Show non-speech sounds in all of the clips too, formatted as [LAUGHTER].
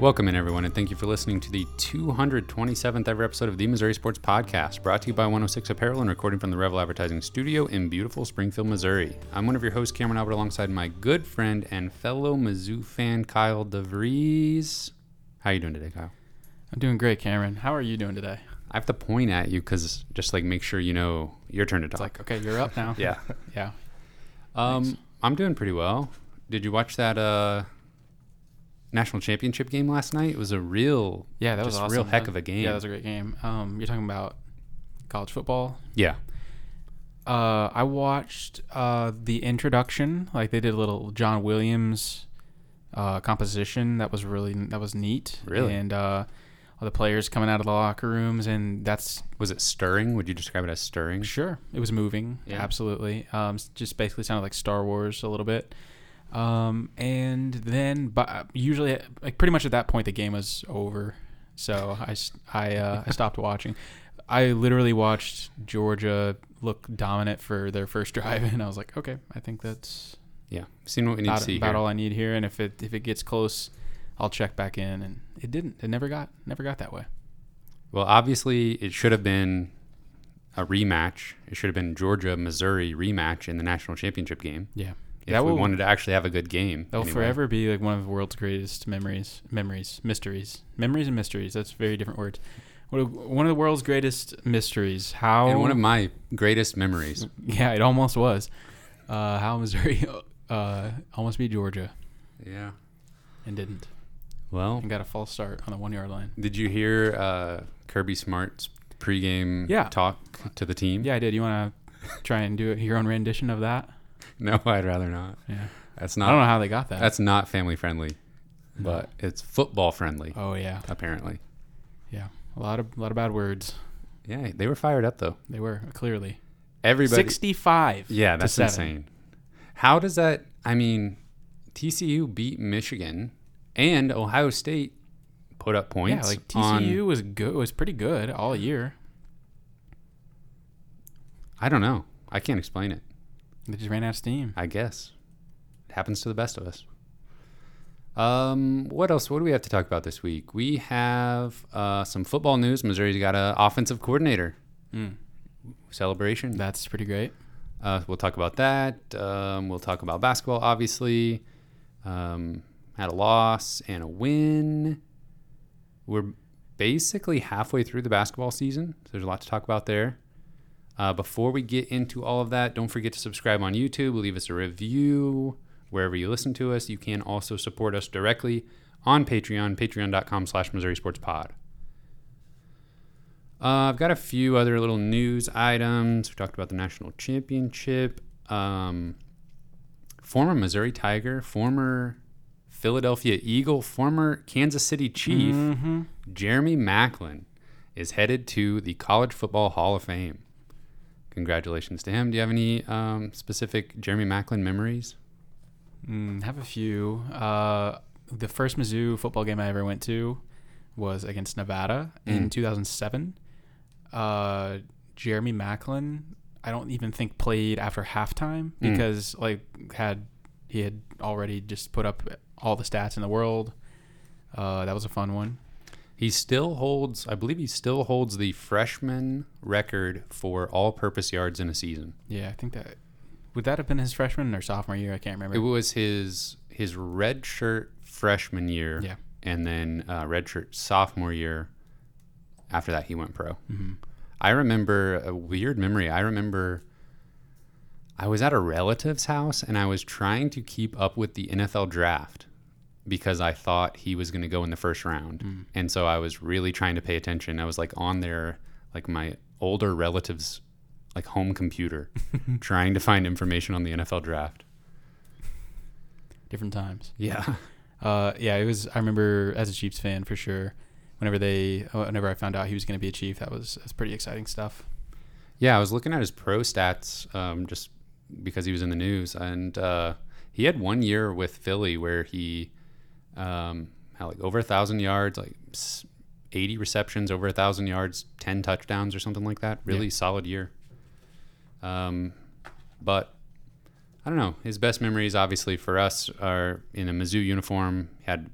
Welcome in, everyone, and thank you for listening to the 227th ever episode of the Missouri Sports Podcast, brought to you by 106 Apparel and recording from the Revel Advertising Studio in beautiful Springfield, Missouri. I'm one of your hosts, Cameron Albert, alongside my good friend and fellow Mizzou fan, Kyle DeVries. How are you doing today, Kyle? I'm doing great, Cameron. How are you doing today? I have to point at you because just like make sure you know your turn to talk. It's like, okay, you're up now. [LAUGHS] yeah. [LAUGHS] Yeah. Um, Thanks. I'm doing pretty well. Did you watch that uh, national championship game last night? It was a real, Yeah, that was awesome. real heck of a game. Yeah, that was a great game. Um, you're talking about college football. yeah. Uh, I watched uh, the introduction. Like they did a little John Williams uh, composition. That was really that was neat. Really? And uh, all the players coming out of the locker rooms, and that's Was it stirring? Would you describe it as stirring? Sure, it was moving. Yeah. Absolutely. Um, just basically sounded like Star Wars a little bit. Um, and then, but usually, like pretty much at that point, the game was over. So I, I, uh, I stopped [LAUGHS] watching. I literally watched Georgia look dominant for their first [LAUGHS] drive, and I was like, okay, I think that's Yeah. Seen what we need about, to see about here. all I need here. And if it if it gets close, I'll check back in. And it didn't. It never got never got that way. Well, obviously, it should have been a rematch. It should have been Georgia Missouri rematch in the national championship game. Yeah. If That we will- wanted to actually have a good game. They'll anyway. forever be like one of the world's greatest memories, memories, mysteries, memories and mysteries. That's very different words. One of- One of the world's greatest mysteries. How? And one of my greatest memories. [LAUGHS] yeah, it almost was. Uh, how Missouri [LAUGHS] uh, almost beat Georgia Yeah. and didn't, Well, and got a false start on the one yard line. did you hear uh, Kirby Smart's pregame Yeah. talk to the team? Yeah, I did. You want to try and do your own rendition of that? [LAUGHS] No, I'd rather not. Yeah. That's not. I don't know how they got that. That's not family friendly, but it's football friendly oh yeah, apparently. yeah. A lot of a lot of bad words. Yeah, they were fired up though. They were clearly Everybody. sixty-five. Yeah, that's seven. insane. How does that? I mean, TCU beat Michigan and Ohio State put up points. Yeah, like on- TCU was good. Was pretty good all year. I don't know. I can't explain it. They just ran out of steam. I guess it happens to the best of us. Um, what else? What do we have to talk about this week? We have uh, some football news. Missouri's got an offensive coordinator Mm. celebration. That's pretty great. Uh, we'll talk about that. Um, we'll talk about basketball, obviously. Um, had a loss and a win. We're basically halfway through the basketball season, so there's a lot to talk about there. Uh, before we get into all of that, don't forget to subscribe on YouTube, leave us a review wherever you listen to us. You can also support us directly on Patreon, patreon.com slash Missouri Sports Pod. Uh, I've got a few other little news items. We talked about the national championship. Um, former Missouri Tiger, former Philadelphia Eagle, former Kansas City Chief, Mm-hmm. Jeremy Maclin is headed to the College Football Hall of Fame. Congratulations to him. Do you have any um, specific Jeremy Maclin memories? Mm, have a few. Uh, the first Mizzou football game I ever went to was against Nevada in Mm. 2007. Uh, Jeremy Maclin, I don't even think played after halftime Mm. because like had he had already just put up all the stats in the world. Uh, that was a fun one. He still holds, I believe he still holds the freshman record for all purpose yards in a season. Yeah, I think that would that have been his freshman or sophomore year? I can't remember. It was his his red shirt freshman year, Yeah. and then uh, red shirt sophomore year. After that, he went pro. hmm I remember a weird memory. I remember I was at a relative's house and I was trying to keep up with the NFL draft because I thought he was going to go in the first round. Mm. And so I was really trying to pay attention. I was like on their like my older relatives like home computer [LAUGHS] trying to find information on the NFL draft. Different times. Yeah. Uh, yeah, it was. I remember as a Chiefs fan for sure. Whenever they, whenever I found out he was going to be a Chief, that was that's pretty exciting stuff. Yeah, I was looking at his pro stats um, just because he was in the news, and uh, he had one year with Philly where he um, had like over a thousand yards, like eighty receptions, over a thousand yards, ten touchdowns or something like that. Really Yeah. solid year. Um, but I don't know. His best memories, obviously, for us are in a Mizzou uniform. Had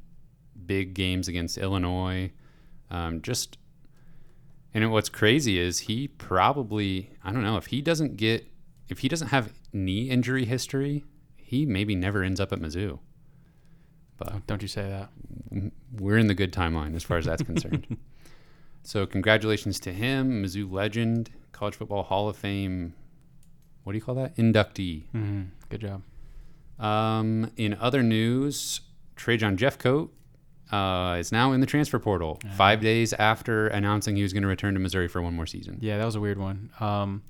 big games against Illinois. Um, just and what's crazy is he probably I don't know if he doesn't get if he doesn't have knee injury history, he maybe never ends up at Mizzou. But Don't you say that. we're in the good timeline as far as that's concerned. [LAUGHS] So congratulations to him, Mizzou legend, College Football Hall of Fame. What do you call that? Inductee. hmm Good job. Um, in other news, Trajan Jeffcoat uh, is now in the transfer portal. Five days after announcing he was going to return to Missouri for one more season. Yeah, that was a weird one. Um,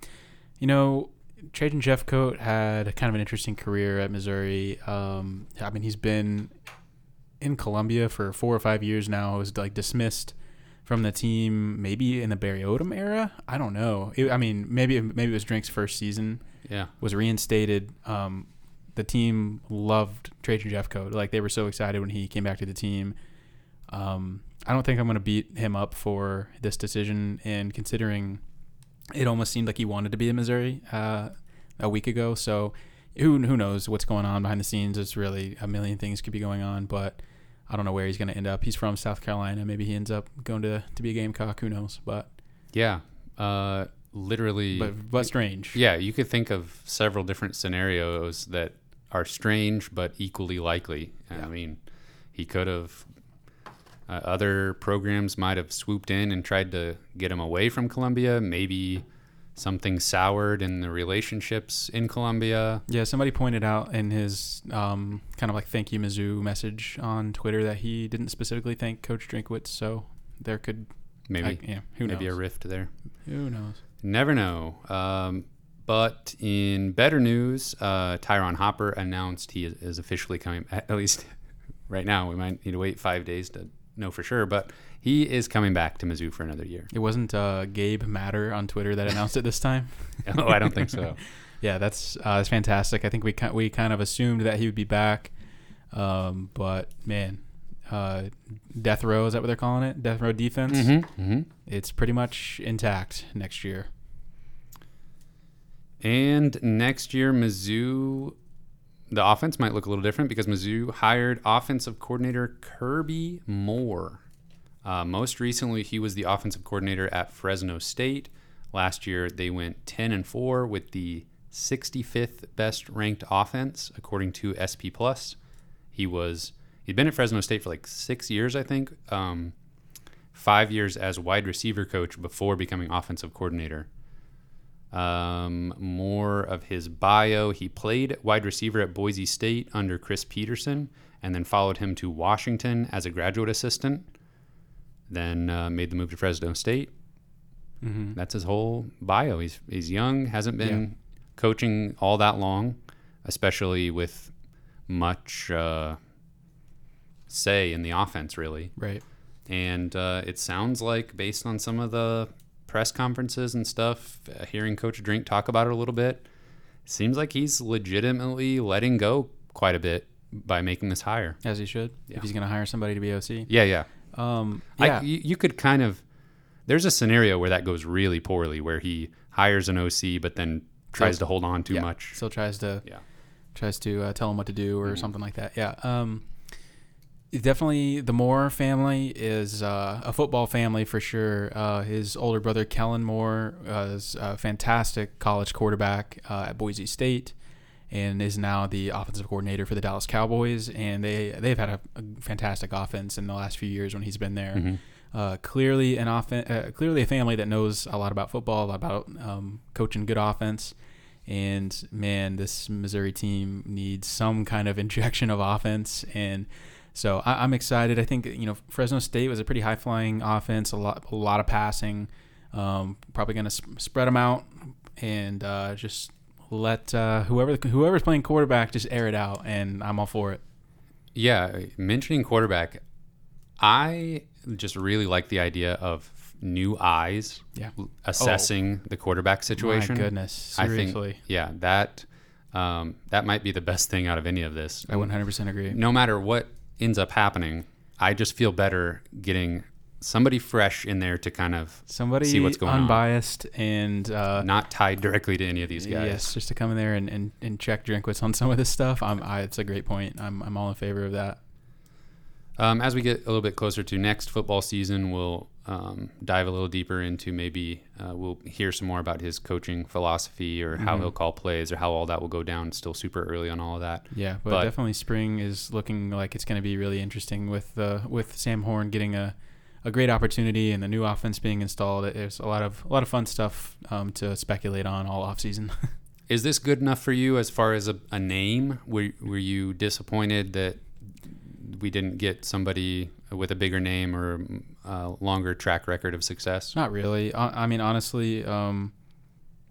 you know, Trajan Jeffcoat had a kind of an interesting career at Missouri. Um, I mean, he's been in Columbia for four or five years now. Was like dismissed from the team, maybe in the Barry Odom era. I don't know. It, I mean, maybe maybe it was Drink's first season. Yeah. Was reinstated. Um, the team loved Trajan Jeffcoat. Like they were so excited when he came back to the team. Um, I don't think I'm going to beat him up for this decision. And considering it almost seemed like he wanted to be in Missouri uh, a week ago, so who who knows what's going on behind the scenes? It's really a million things could be going on, but I don't know where he's going to end up. He's from South Carolina. Maybe he ends up going to to be a Gamecock. Who knows? But Yeah. Uh, literally. but but strange. yeah, you could think of several different scenarios that are strange but equally likely. I mean, he could have. Uh, other programs might have swooped in and tried to get him away from Columbia. Maybe something soured in the relationships in Columbia. Yeah, somebody pointed out in his um, kind of like thank you Mizzou message on Twitter that he didn't specifically thank Coach Drinkwitz, so there could Maybe I- yeah, who maybe a rift there. Who knows? Never know. Um, but in better news, uh, TyRon Hopper announced he is, is officially coming. [LAUGHS] At least right now, we might need to wait five days to know for sure. But he is coming back to Mizzou for another year. It wasn't uh, Gabe Matter on Twitter that announced it this time. [LAUGHS] oh, I don't think so. [LAUGHS] Yeah, that's uh, that's fantastic. I think we we kind of assumed that he would be back, um, but man, uh, death row is that what they're calling it? Death row defense. Mm-hmm. Mm-hmm. It's pretty much intact next year. And next year, Mizzou, the offense might look a little different because Mizzou hired offensive coordinator Kirby Moore. Uh, most recently, he was the offensive coordinator at Fresno State. Last year, they went 10 and 4 with the 65th best ranked offense according to SP Plus. He was he'd been at Fresno State for like six years, I think. Um, five years as wide receiver coach before becoming offensive coordinator. Um, more of his bio. He played wide receiver at Boise State under Chris Petersen and then followed him to Washington as a graduate assistant. Then uh, made the move to Fresno State. Mm-hmm. That's his whole bio. He's, he's young, hasn't been coaching all that long, especially with much uh, say in the offense, really. Right. And uh, it sounds like, based on some of the press conferences and stuff, uh, hearing Coach Drink talk about it a little bit, seems like he's legitimately letting go quite a bit by making this hire. As he should. Yeah. If he's going to hire somebody to be OC. Yeah, yeah. Um, I, yeah. you, you could kind of. There's a scenario where that goes really poorly, where he hires an OC, but then tries to hold on too yeah. much. Still tries to Yeah. tries to uh, tell him what to do or Mhm. something like that. Yeah. Um, definitely the Moore family is uh, a football family for sure. Uh, his older brother Kellen Moore is a fantastic college quarterback uh, at Boise State, and is now the offensive coordinator for the Dallas Cowboys. And they they've had a, a fantastic offense in the last few years when he's been there. Mhm. Uh, clearly an offen- uh, clearly a family that knows a lot about football, about um, coaching good offense. And man, this Missouri team needs some kind of [LAUGHS] injection of offense. And so I, I'm excited. I think you know Fresno State was a pretty high flying offense, a lot a lot of passing. Um, probably going to sp- spread them out and uh, just let uh, whoever whoever's playing quarterback just air it out. And I'm all for it. Yeah, mentioning quarterback, I just really like the idea of new eyes Yeah. assessing the quarterback situation. My goodness, I think- seriously, Yeah, that um, that might be the best thing out of any of this. I 100% agree. No matter what ends up happening, I just feel better getting somebody fresh in there to kind of Somebody see what's going on. unbiased and uh, not tied directly to any of these guys. yes, just to come in there and, and, and check Drinkwitz on some of this stuff. I'm, I, it's a great point. I'm, I'm all in favor of that. Um, as we get a little bit closer to next football season, we'll um, dive a little deeper into maybe uh, we'll hear some more about his coaching philosophy or how Mhm. he'll call plays or how all that will go down. Still super early on all of that. Yeah, but, But- definitely spring is looking like it's going to be really interesting with uh, with Sam Horn getting a, a great opportunity and the new offense being installed. There's a lot of a lot of fun stuff um, to speculate on all off season. [LAUGHS] Is this good enough for you as far as a, a name? Were, were you disappointed that we didn't get somebody with a bigger name or a longer track record of success? Not really. I, I mean, honestly, um,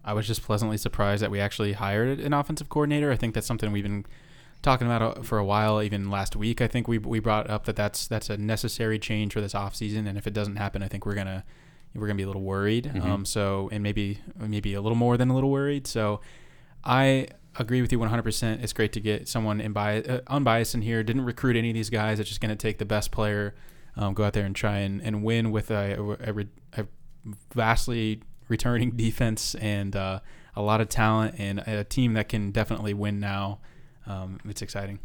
I was just pleasantly surprised that we actually hired an offensive coordinator. I think that's something we've been talking about uh, for a while. Even last week, I think we we brought up that that's that's a necessary change for this offseason. and if it doesn't happen, I think we're gonna we're gonna be a little worried. Mhm. Um, so and maybe maybe a little more than a little worried. So I agree with you 100%. It's great to get someone imbi- uh, unbiased in here. Didn't recruit any of these guys. It's just going to take the best player, um, go out there and try and, and win with a, a, a, vastly returning [LAUGHS] defense and uh, a lot of talent and a team that can definitely win now. Um, it's exciting.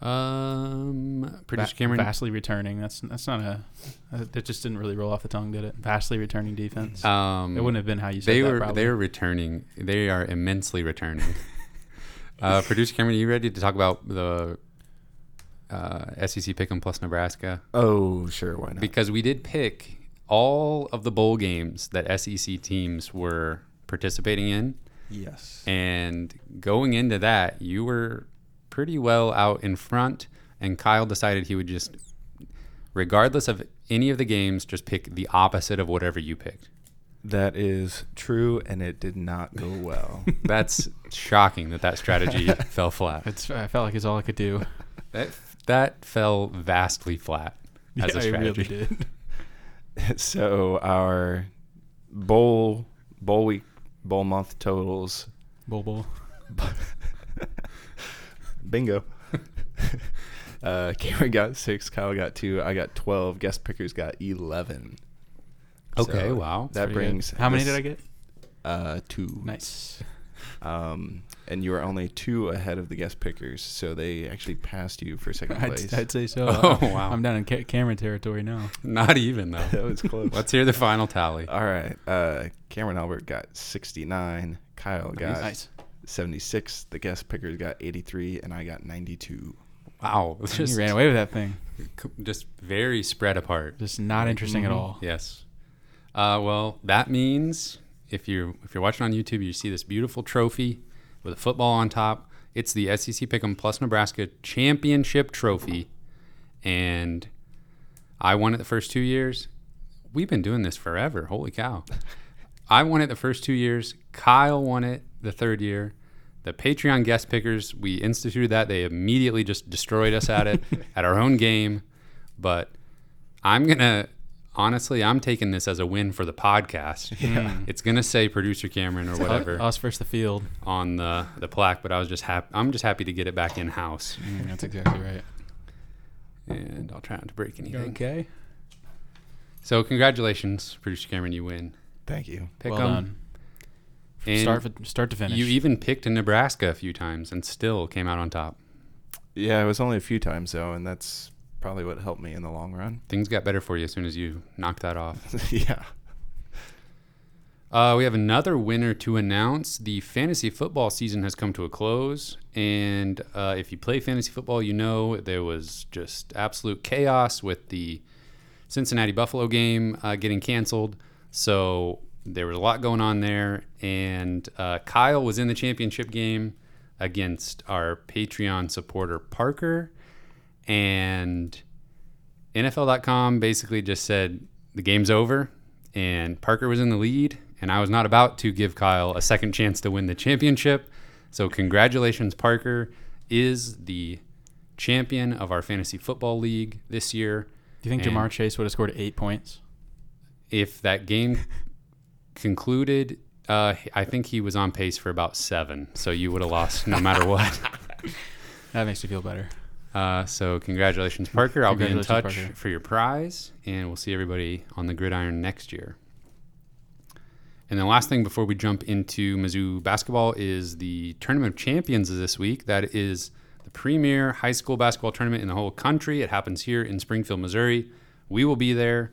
Um, producer Va- Cameron. vastly returning. That's that's not a uh, that just didn't really roll off the tongue, did it? Vastly returning defense. Um, it wouldn't have been how you said they that. were probably. they were returning. They are immensely returning. [LAUGHS] uh, producer Cameron, are you ready to talk about the uh, SEC Pick'em plus Nebraska? Oh, sure, why not? Because we did pick all of the bowl games that SEC teams were participating in, yes. and going into that, you were pretty well out in front. And Kyle decided he would just, regardless of any of the games, just pick the opposite of whatever you picked. That is true, and it did not go well. [LAUGHS] That's shocking that that strategy [LAUGHS] fell flat. It's, I felt like it's all I could do. That that fell vastly flat as yeah, a strategy. I really did. [LAUGHS] so our bowl bowl week bowl month totals bowl bull. Bingo. [LAUGHS] uh, Cameron got six, Kyle got two, I got twelve. Guest pickers got eleven. Okay, So wow. That Pretty good. brings How many this- did I get? Uh, two. Nice. [LAUGHS] Um, and you were only two ahead of the guest pickers, so they actually passed you for second [LAUGHS] place. I'd, I'd say so. Oh, wow. I'm down in Ca- Cameron territory now. Not even though. that was close. Let's hear the final tally. All right. Uh, Cameron Albert got 69. Kyle got Nice. 76. The guest pickers got 83, and I got 92. Wow, it's you ran away with that thing. just very spread apart. Just not interesting at Mhm. all. Yes. Uh, well, that means if you if you're watching on YouTube, you see this beautiful trophy with a football on top. It's the SEC Pick'em Plus Nebraska Championship Trophy, and I won it the first two years. We've been doing this forever. Holy cow! I won it the first two years. Kyle won it the third year. The Patreon guest pickers, we instituted that. They immediately just destroyed us at it [LAUGHS] at our own game. But I'm gonna honestly, I'm taking this as a win for the podcast. Yeah. It's gonna say producer Cameron or whatever Us versus the field. on the the plaque, but I was just happy. I'm just happy to get it back in house, Mm, that's exactly right. and I'll try not to break anything. Okay. So congratulations, producer Cameron, you win. Thank you. Pick well 'em. Done. And start f- start to finish. You even picked in Nebraska a few times and still came out on top. Yeah, it was only a few times, though, and that's probably what helped me in the long run. Things got better for you as soon as you knocked that off. [LAUGHS] yeah. Uh, we have another winner to announce. The fantasy football season has come to a close, and uh, if you play fantasy football, you know there was just absolute chaos with the Cincinnati Buffalo game uh, getting canceled. So there was a lot going on there, and uh, Kyle was in the championship game against our Patreon supporter Parker, and NFL.com basically just said the game's over, and Parker was in the lead, and I was not about to give Kyle a second chance to win the championship. So congratulations, Parker is the champion of our fantasy football league this year. Do you think and- Ja'Marr Chase would have scored eight points? If that game concluded, uh, I think he was on pace for about seven. So you would have lost no matter what. [LAUGHS] That makes me feel better. Uh, so congratulations, Parker. I'll be in touch Parker. for your prize, and we'll see everybody on the gridiron next year. And the last thing before we jump into Mizzou basketball is the Tournament of Champions this week. That is the premier high school basketball tournament in the whole country. It happens here in Springfield, Missouri. We will be there.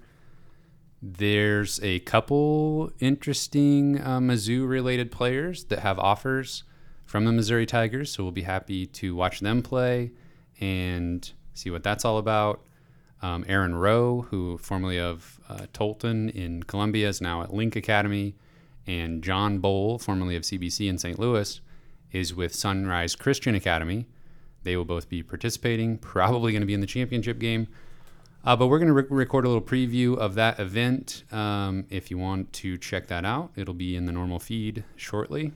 There's a couple interesting uh, Mizzou related players that have offers from the Missouri Tigers, so we'll be happy to watch them play and see what that's all about. Um, Aaron Rowe, who formerly of uh, Tolton in Columbia, is now at Link Academy, and John Bowl, formerly of CBC in St. Louis, is with Sunrise Christian Academy. They will both be participating, [LAUGHS] probably going to be in the championship game. Uh, but we're going to re- record a little preview of that event. Um, if you want to check that out, it'll be in the normal feed shortly.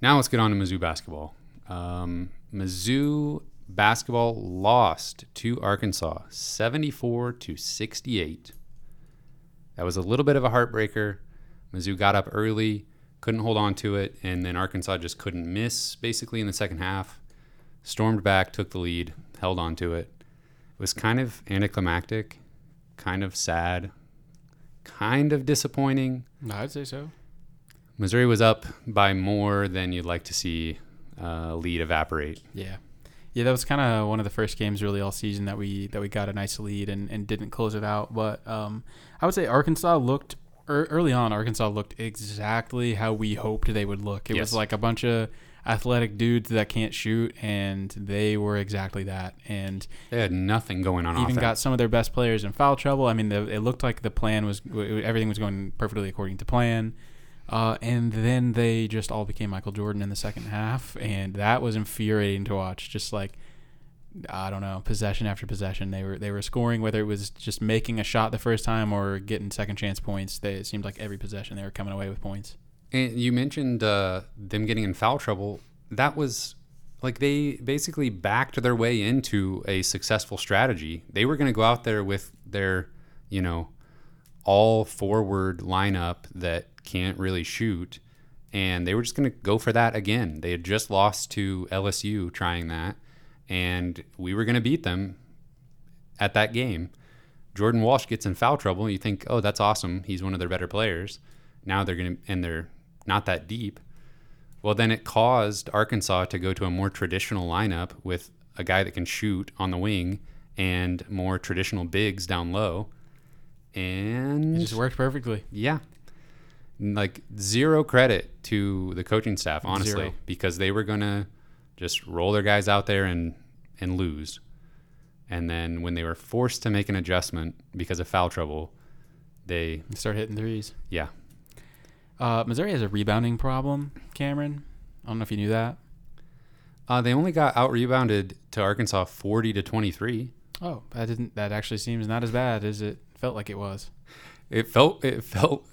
Now let's get on to Mizzou basketball. Um, Mizzou basketball lost to Arkansas 74 to 68. That was a little bit of a heartbreaker. Mizzou got up early, couldn't hold on to it, and then Arkansas just couldn't miss basically in the second half. Stormed back, took the lead, held on to it. It was kind of anticlimactic, kind of sad, kind of disappointing. I'd say so. Missouri was up by more than you'd like to see uh, lead evaporate. Yeah. Yeah, that was kind of one of the first games really all season that we that we got a nice lead and, and didn't close it out. But um, I would say Arkansas looked er, early on. Arkansas looked exactly how we hoped they would look. It Yes. was like a bunch of athletic dudes that can't shoot, and they were exactly that. And They had nothing going on even offense. got some of their best players in foul trouble. I mean, the, it looked like the plan was everything was going perfectly according to plan. Uh, and then they just all became Michael Jordan in the second half, and that was infuriating to watch. Just like I don't know, possession after possession, they were they were scoring. Whether it was just making a shot the first time or getting second chance points, they, it seemed like every possession they were coming away with points. And you mentioned uh, them getting in foul trouble. That was like they basically backed their way into a successful strategy. They were going to go out there with their, you know, all forward lineup that can't really shoot. And they were just going to go for that again. They had just lost to LSU trying that. And we were going to beat them at that game. Jordan Walsh gets in foul trouble. You think, oh, that's awesome. He's one of their better players. Now they're going to, and they're not that deep. Well, then it caused Arkansas to go to a more traditional lineup with a guy that can shoot on the wing and more traditional bigs down low. And It just worked perfectly. yeah. Like zero credit to the coaching staff, honestly, Zero. because they were gonna just roll their guys out there and and lose. And then when they were forced to make an adjustment because of foul trouble, they Start hitting threes. yeah. Uh, Missouri has a rebounding problem, Cameron. I don't know if you knew that. Uh, they only got out rebounded to Arkansas forty to twenty three. Oh, that didn't. That actually seems not as bad as it felt like it was. It felt it felt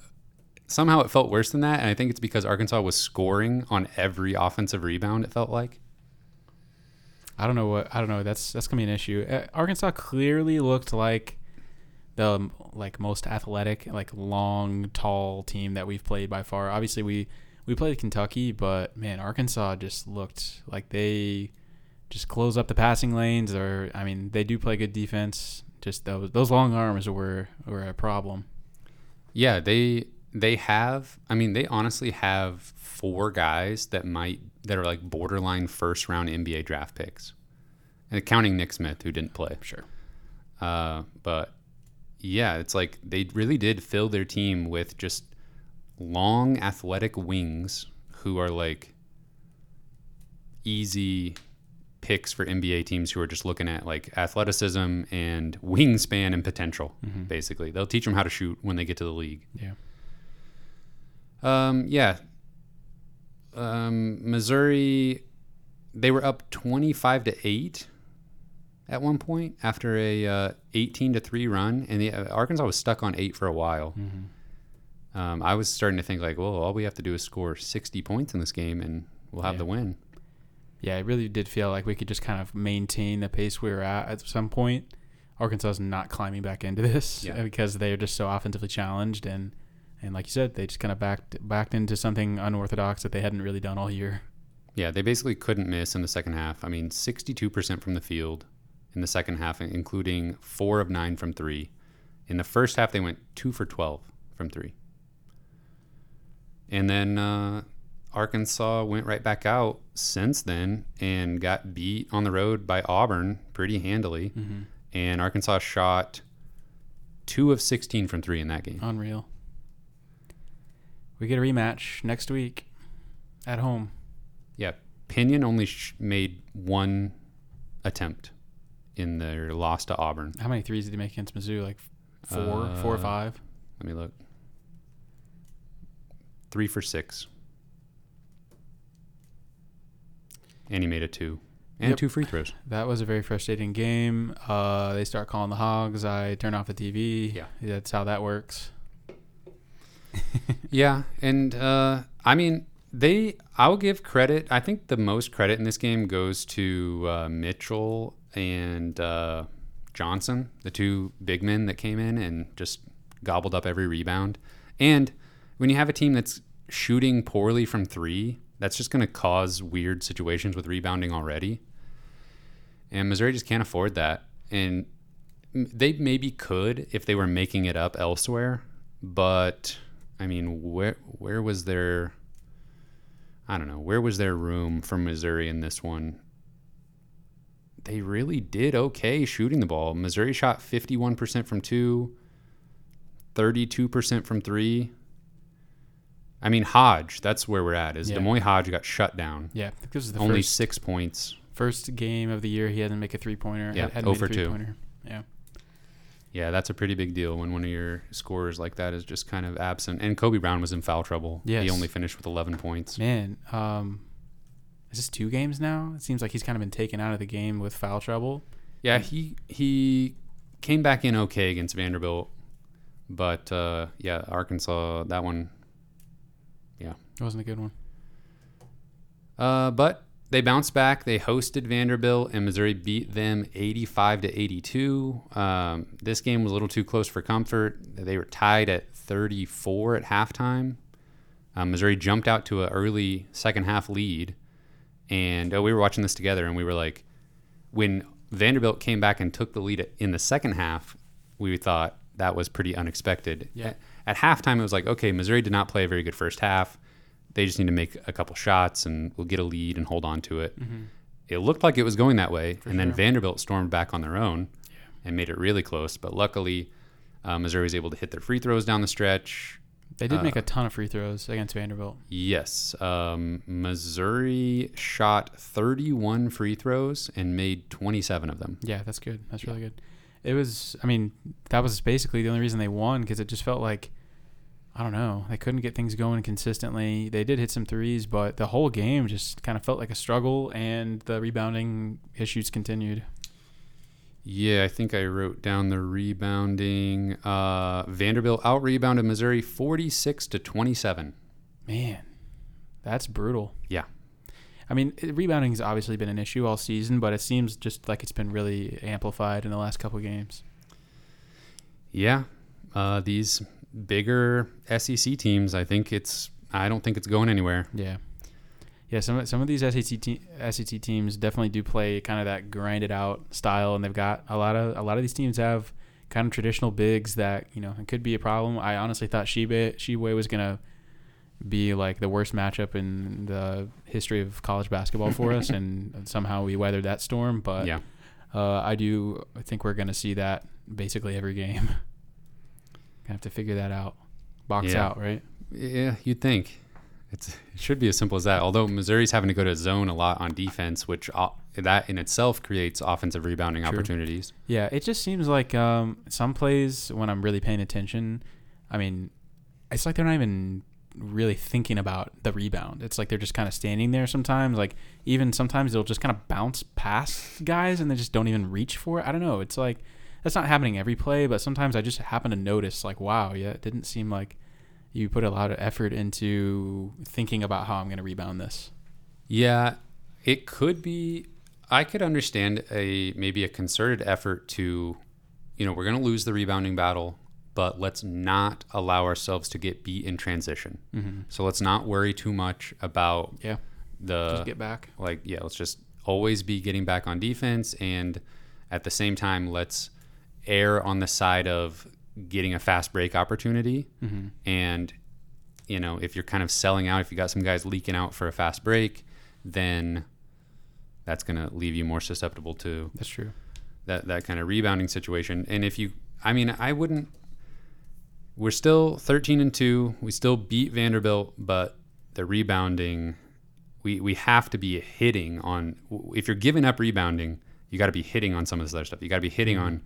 somehow it felt worse than that, and I think it's because Arkansas was scoring on every offensive rebound. It felt like. I don't know what I don't know. That's that's gonna be an issue. Uh, Arkansas clearly looked like the um, like most athletic, like long, tall team that we've played by far. Obviously, we we played Kentucky, but man, Arkansas just looked like they just close up the passing lanes. Or I mean, they do play good defense. Just those those long arms were were a problem. Yeah, they they have. I mean, they honestly have four guys that might that are like borderline first round NBA draft picks, and counting Nick Smith who didn't play. Sure. Uh, but yeah, it's like they really did fill their team with just long athletic wings who are like easy picks for NBA teams who are just looking at like athleticism and wingspan and potential. Basically, they'll teach them how to shoot when they get to the league. Yeah. Um, yeah. Um, Missouri, they were up 25 to 8 at one point after a uh, 18 to 3 run, and the, uh, Arkansas was stuck on 8 for a while. Um, I was starting to think, like, well, all we have to do is score 60 points in this game, and we'll have Yeah. the win. Yeah, it really did feel like we could just kind of maintain the pace we were at at some point. Arkansas is not climbing back into this Yeah. [LAUGHS] because they're just so offensively challenged and and like you said, they just kind of backed backed into something unorthodox that they hadn't really done all year. Yeah, they basically couldn't miss in the second half. I mean, 62% from the field in the second half, including four of nine from three. In the first half, they went two for 12 from three. And then uh, Arkansas went right back out since then and got beat on the road by Auburn pretty handily. Mm-hmm. And Arkansas shot two of 16 from three in that game. Unreal. We get a rematch next week at home. Yeah, Pinion only sh- made one attempt in their loss to Auburn. How many threes did he make against Mizzou? Like four, four or Uh, five. Let me look. Three for six. And he made a two. And Yep. two free throws. That was a very frustrating game. Uh, they start calling the hogs. I turn off the TV. Yeah. that's how that works. [LAUGHS] Yeah, and uh, I mean, they. I'll give credit. I think the most credit in this game goes to uh, Mitchell and uh, Johnson, the two big men that came in and just gobbled up every rebound. And when you have a team that's shooting poorly from three, that's just going to cause weird situations with rebounding already. And Missouri just can't afford that. And they maybe could if they were making it up elsewhere, but I mean, where where was their I don't know, where was their room for Missouri in this one? They really did okay shooting the ball. Missouri shot 51% from 2, 32% from 3. I mean, Hodge, that's where we're at. Is Yeah. D'Moi Hodge got shut down. Yeah, because the Only first, 6 points. first game of the year he had to make a three pointer. Yeah, 0 made a for two. Yeah, Yeah, that's a pretty big deal when one of your scorers like that is just kind of absent. And Kobe Brown was in foul trouble. Yes. He only finished with 11 points. man. Um, is this two games now? It seems like he's kind of been taken out of the game with foul trouble. Yeah, he he came back in okay against Vanderbilt, but uh, yeah, Arkansas that one. Yeah, it wasn't a good one. Uh, but they bounced back. They hosted Vanderbilt, and Missouri beat them 85 to 82. Um, this game was a little too close for comfort. They were tied at 34 at halftime. Um, Missouri jumped out to an early second half lead, and oh, we were watching this together, and we were like, when Vanderbilt came back and took the lead in the second half, we thought that was pretty unexpected. Yeah. At, at halftime, it was like, okay, Missouri did not play a very good first half. They just need to make a couple shots, and we'll get a lead and hold on to it. It looked like it was going that way, and then. Vanderbilt stormed back on their own and made it really close. But luckily, uh, Missouri was able to hit their free throws down the stretch. They did Uh, make a ton of free throws against Vanderbilt. Yes, um, Missouri shot 31 free throws and made 27 of them. Yeah, that's good. That's really good. It was. I mean, that was basically the only reason they won because it just felt like. I don't know. They couldn't get things going consistently. They did hit some threes, but the whole game just kind of felt like a struggle, and the rebounding issues continued. Yeah, I think I wrote down the rebounding. Uh, Vanderbilt out rebounded Missouri 46 to 27. Man, that's brutal. Yeah. I mean, rebounding has obviously been an issue all season, but it seems just like it's been really amplified in the last couple games. Yeah, uh, these bigger SEC teams, I think it's. I don't think it's going anywhere. Yeah. Yeah, some of- some of these SEC te- SEC teams definitely do play kind of that grinded out style, and they've got a lot of a lot of these teams have kind of traditional bigs that you know it could be a problem. I honestly thought Shebe Sheway was gonna be like the worst matchup in the history of college basketball for us, [LAUGHS] and somehow we weathered that storm. But yeah, uh, I do think we're gonna see that basically every game. [LAUGHS] Gonna have to figure that out. Box Yeah. out, right? yeah, you'd think. It's, it should be as simple as that. Although Missouri's having to go to zone a lot on defense, which uh, that in itself creates offensive rebounding True. opportunities. Yeah, it just seems like um, some plays when I'm really paying attention. I mean, it's like they're not even really thinking about the rebound. It's like they're just kind of standing there sometimes. Like even sometimes they'll just kind of bounce past guys and they just don't even reach for it. I don't know. It's like that's not happening every play, but sometimes I just happen to notice like, wow, yeah, it didn't seem like you put a lot of effort into thinking about how I'm going to rebound this. Yeah, it could be. I could understand a maybe a concerted effort to, you know, we're going to lose the rebounding battle, but let's not allow ourselves to get beat in transition. Mm-hmm. So let's not worry too much about Yeah, the just get back. like yeah. Let's just always be getting back on defense, and at the same time, let's err on the side of getting a fast break opportunity Mm-hmm. and you know, if you're kind of selling out, if you got some guys leaking out for a fast break, then that's going to leave you more susceptible to That's true. that that kind of rebounding situation. And if you, I mean, I wouldn't. We're still 13 and two. We still beat Vanderbilt, but the rebounding, we we have to be hitting on. If you're giving up rebounding, you got to be hitting on some of this other stuff. You got to be hitting on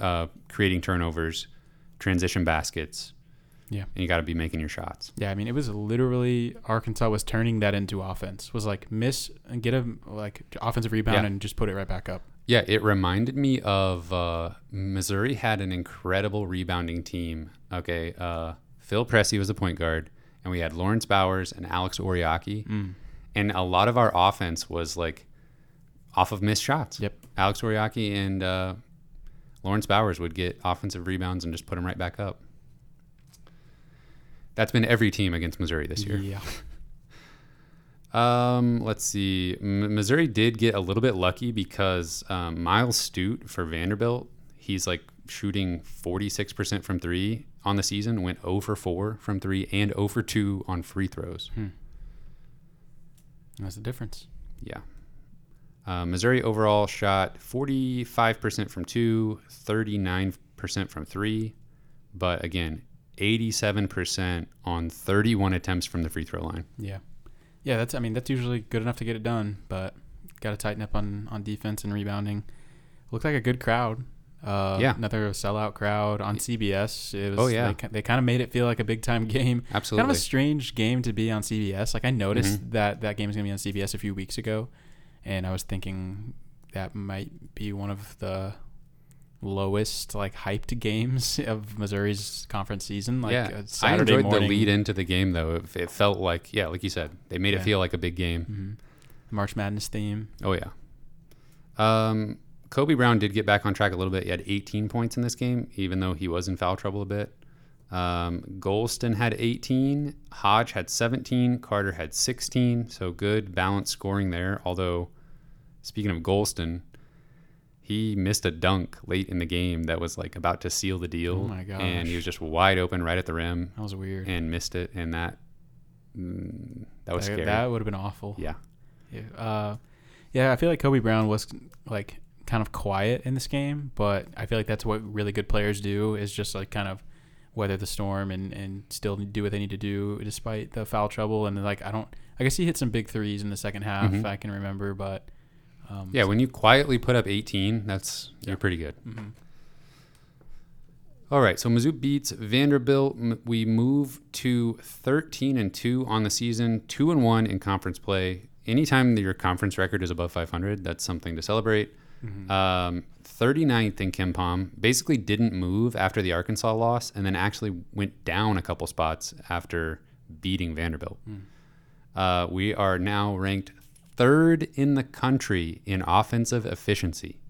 uh, creating turnovers, transition baskets. Yeah. and you got to be making your shots. Yeah, I mean, it was literally Arkansas was turning that into offense. Was like miss and get a like offensive rebound Yeah. and just put it right back up. Yeah, it reminded me of uh, Missouri had an incredible rebounding team. Okay, uh, Phil Pressey was the point guard, and we had Laurence Bowers and Alex Oriakhi, Mm. and a lot of our offense was like off of missed shots. Yep. Alex Oriakhi and uh, Laurence Bowers would get offensive rebounds and just put them right back up. That's been every team against Missouri this year. Yeah. [LAUGHS] Um, let's see. M- Missouri did get a little bit lucky because um, Myles Stute for Vanderbilt, he's like shooting 46% from three on the season, went 0 for 4 from three and 0 for 2 on free throws. That's the difference. Yeah. Uh, Missouri overall shot 45% from two, 39% from three, but again, 87% on 31 attempts from the free throw line. Yeah. Yeah, that's I mean, that's usually good enough to get it done, but got to tighten up on on defense and rebounding. Looked like a good crowd. Uh, Yeah. Another sellout crowd on CBS. It was, Oh, yeah. They, they kind of made it feel like a big time [LAUGHS] game. Absolutely. Kind of a strange game to be on CBS. Like I noticed Mhm. that that game was gonna be on CBS a few weeks ago, and I was thinking that might be one of the lowest like hyped games [LAUGHS] of Missouri's conference season. Like yeah, I enjoyed morning. the lead into the game though. It, it felt like, yeah, like you said, they made it feel like a big game. Mhm. March Madness theme. Oh yeah. Um, Kobe Brown did get back on track a little bit. He had 18 points in this game, even though he was in foul trouble a bit. Um, Gholston had 18. Hodge had 17. Carter had 16. So good balanced scoring there. Although, speaking of Gholston, he missed a dunk late in the game that was like about to seal the deal. Oh my And he was just wide open right at the rim That was weird. and missed it. And that mm, that was That- scary. That would have been awful. yeah. Yeah. Uh, yeah, I feel like Kobe Brown was like kind of quiet in this game, but I feel like that's what really good players do is just like kind of weather the storm and, and still do what they need to do despite the foul trouble. And like, I don't, I guess he hit some big threes in the second half, Mhm. I can remember, but um, Yeah, when you quietly put up 18, that's Yeah. you're pretty good. mhm. All right, so Mizzou beats Vanderbilt. We move to 13 and 2 on the season, 2 and 1 in conference play. Anytime that your conference record is above 500, that's something to celebrate. Mhm. Um, 39th in KenPom. Basically didn't move after the Arkansas loss and then actually went down a couple spots after beating Vanderbilt. Uh, we are now ranked third in the country in offensive efficiency.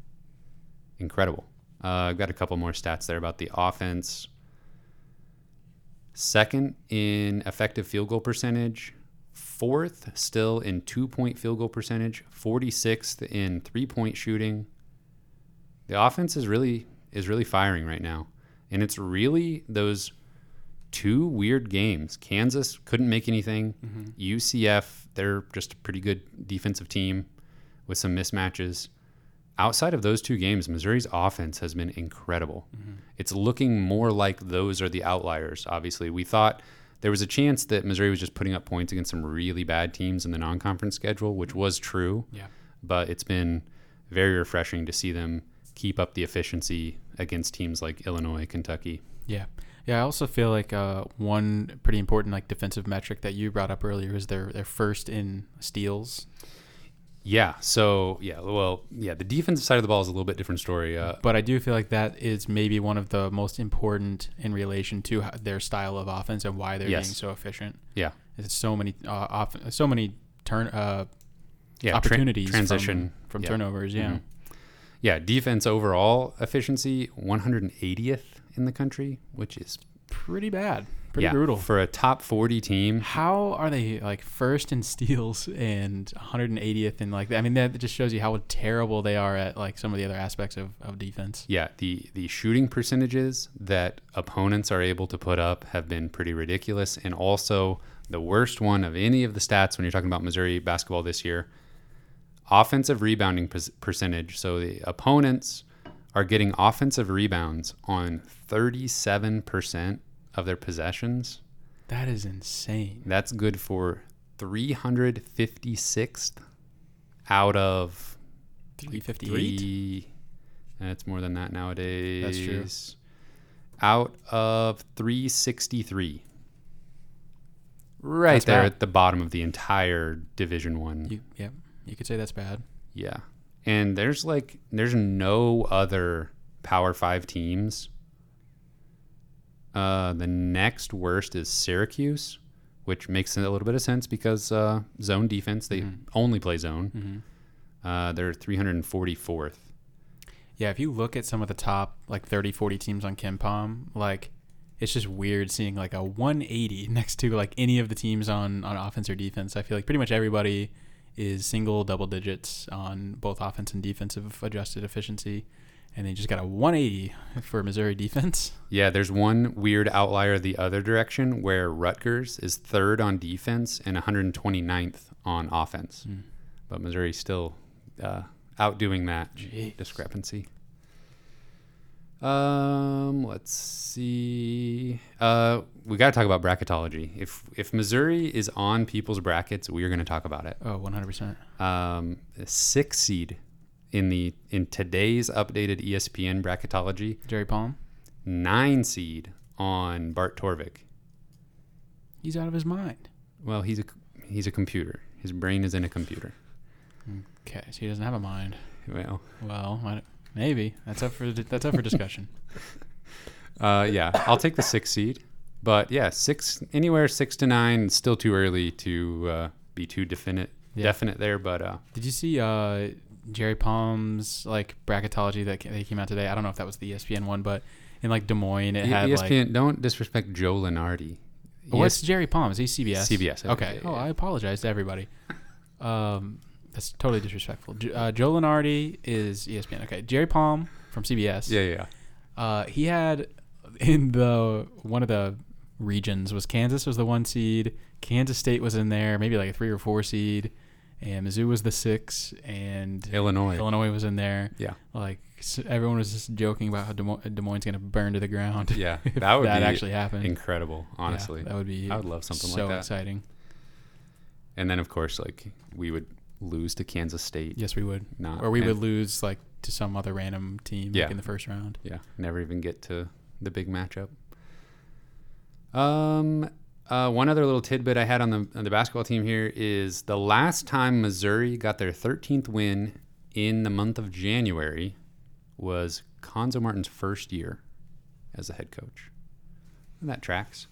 Incredible. Uh, I've got a couple more stats there about the offense. Second in effective field goal percentage. Fourth still in two point field goal percentage. 46th in three point shooting. The offense is really is really firing right now. And it's really those two weird games. Kansas couldn't make anything. Mm-hmm. UCF, they're just a pretty good defensive team with some mismatches. Outside of those two games, Missouri's offense has been incredible. Mm-hmm. It's looking more like those are the outliers. Obviously, we thought there was a chance that Missouri was just putting up points against some really bad teams in the non-conference schedule, which was true. Yeah. But it's been very refreshing to see them keep up the efficiency against teams like Illinois, Kentucky. Yeah. Yeah, I also feel like uh, one pretty important like defensive metric that you brought up earlier is their their first in steals. Yeah. So yeah. Well, yeah. The defensive side of the ball is a little bit different story. Uh, But I do feel like that is maybe one of the most important in relation to their style of offense and why they're Yes. being so efficient. yeah. It's so many uh, off, so many turn uh, Yeah. opportunities from- transition from, Yeah. turnovers. Yeah. Mhm. Yeah. Defense overall efficiency 180th in the country, which is Pretty bad. Pretty yeah, brutal. for a top 40 team. How are they like first in [LAUGHS] steals and 180th and like I mean that just shows you how terrible they are at like some of the other aspects of, of defense. Yeah, the the shooting percentages that opponents are able to put up have been pretty ridiculous, and also the worst one of any of the stats when you're talking about Missouri basketball this year, offensive rebounding percentage. So the opponents are getting offensive rebounds on 37% of their possessions. That is insane. That's good for 356th out of 358. three. That's more than that nowadays. That's true. Out of 363. Right That's there bad. at the bottom of the entire Division One. You, yep. You could say that's bad. Yeah. And there's like there's no other Power 5 teams. Uh the next worst is Syracuse, which makes a little bit of sense because uh zone defense, they Mhm. only play zone. Mm-hmm. Uh they're 344th. Yeah, if you look at some of the top like 30, 40 teams on KenPom, like it's just weird seeing like a 180 [LAUGHS] next to like any of the teams on on offense or defense. I feel like pretty much everybody is single double digits on both offense and defensive adjusted efficiency, and they just got a 180 for Missouri defense. Yeah, there's one weird outlier the other direction where Rutgers is third on defense and 129th on offense. Hmm. But Missouri's still uh, outdoing that Jeez. discrepancy. Um, let's see. Uh, we got to talk about bracketology. If if Missouri is on people's brackets, we are going to talk about it. Oh, 100 percent. Um, the sixth seed in the in today's updated ESPN bracketology, Jerry Palm, nine seed on Bart Torvik. he's out of his mind. Well, he's a he's a computer. His brain is in a computer. Okay, so he doesn't have a mind. Well, Well, maybe that's up for that's up for discussion. [LAUGHS] uh, yeah, I'll take the sixth seed. But yeah, six anywhere six to nine. Still too early to uh, be too definite Yeah. definite there. But uh, Did you see uh, Jerry Palm's like bracketology that they came out today? I don't know if that was the ESPN one, but in like Des Moines, it E- had like. ESPN don't disrespect Joe Lunardi. Oh, What's Jerry Palm? Is he CBS? CBS, Okay. yeah, Oh, yeah. I apologize to everybody. Um, that's totally disrespectful. Uh, Joe Lunardi is ESPN. Okay, Jerry Palm from CBS. Yeah, yeah. Uh, he had in the one of the regions was Kansas was the one seed. Kansas State was in there, maybe like a three or four seed, and Mizzou was the six, and Illinois. Illinois was in there. Yeah. Like s everyone was just joking about how Des Moines, Des Moines going to burn to the ground. Yeah, [LAUGHS] that would that be actually happened. incredible. Yeah, Honestly, that would be. I would love something so like that. So exciting. And then of course, like we would lose to Kansas State. Yes, we would. Not Or we would lose like to some other random team Yeah. like in the first round. Yeah, never even get to the big matchup. Um, uh, one other little tidbit I had on the on the basketball team here is the last time Missouri got their 13th win in the month of January was Cuonzo Martin's first year as a head coach. And that tracks.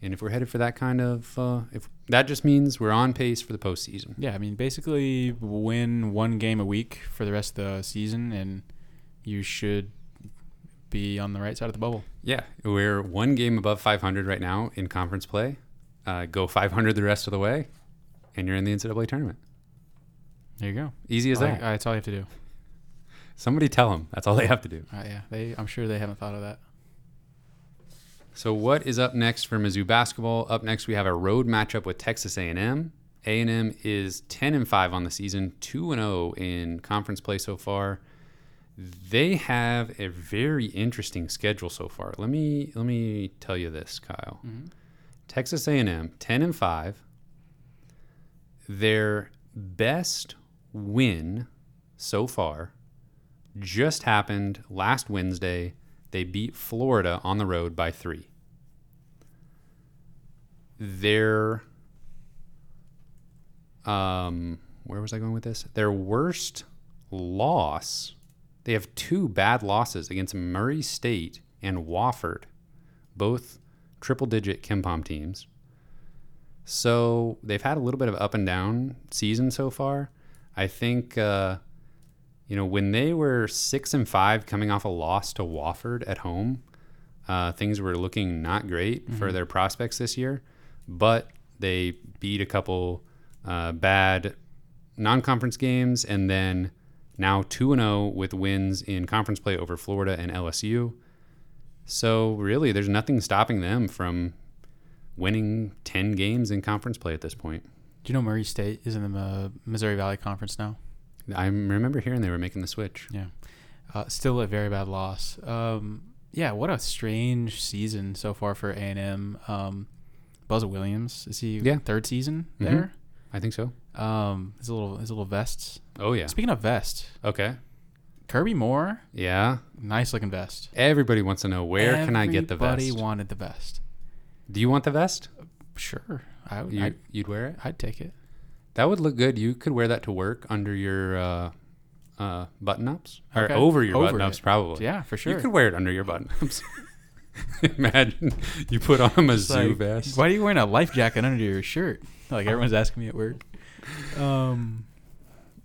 And if we're headed for that kind of, uh, if that just means we're on pace for the postseason. Yeah, I mean, basically win one game a week for the rest of the season, and you should be on the right side of the bubble. Yeah, we're one game above 500 right now in conference play. Uh, go 500 the rest of the way, and you're in the NCAA tournament. There you go. Easy as Like, that. that's all you have to do. Somebody tell them. That's all they have to do. Uh, yeah, they. I'm sure they haven't thought of that. So what is up next for Mizzou basketball? Up next, we have a road matchup with Texas A&M. A&M is 10 and 5 on the season, 2 and 0 in conference play so far. They have a very interesting schedule so far. Let me let me tell you this, Kyle. Texas A&M 10 and 5. Their best win so far just happened last Wednesday. They beat Florida on the road by 3. Their um where was I going with this? Their worst loss. They have two bad losses against Murray State and Wofford, both triple digit KenPom teams. So they've had a little bit of up and down season so far. I think, uh, you know, when they were six and five coming off a loss to Wofford at home, Uh, things were looking not great for Mhm. their prospects this year, but they beat a couple uh, bad non-conference games, and then now two and zero with wins in conference play over Florida and LSU. So really, there's nothing stopping them from winning ten games in conference play at this point. Do you know Murray State is in the uh, Missouri Valley Conference now? I remember hearing they were making the switch. Yeah. Uh, still a very bad loss. Um, yeah, what a strange season so far for A and M. Um, Buzz Williams is he Yeah. third season Mhm. there? I think so. Um, his little his little vests. Oh yeah. Speaking of vest, Okay. Kirby Moore, Yeah. nice looking vest. Everybody wants to know where can I get the vest. Everybody wanted the vest. Do you want the vest? Sure, I would. You, I'd, you'd wear it. I'd take it. That would look good. You could wear that to work under your uh, uh, button ups or Okay. over your Over button ups, probably. Yeah, for sure. You could wear it under your button ups. [LAUGHS] Imagine you put on a zoo like, vest. Why are you wearing a life jacket under your shirt? Like everyone's asking me at work. Um,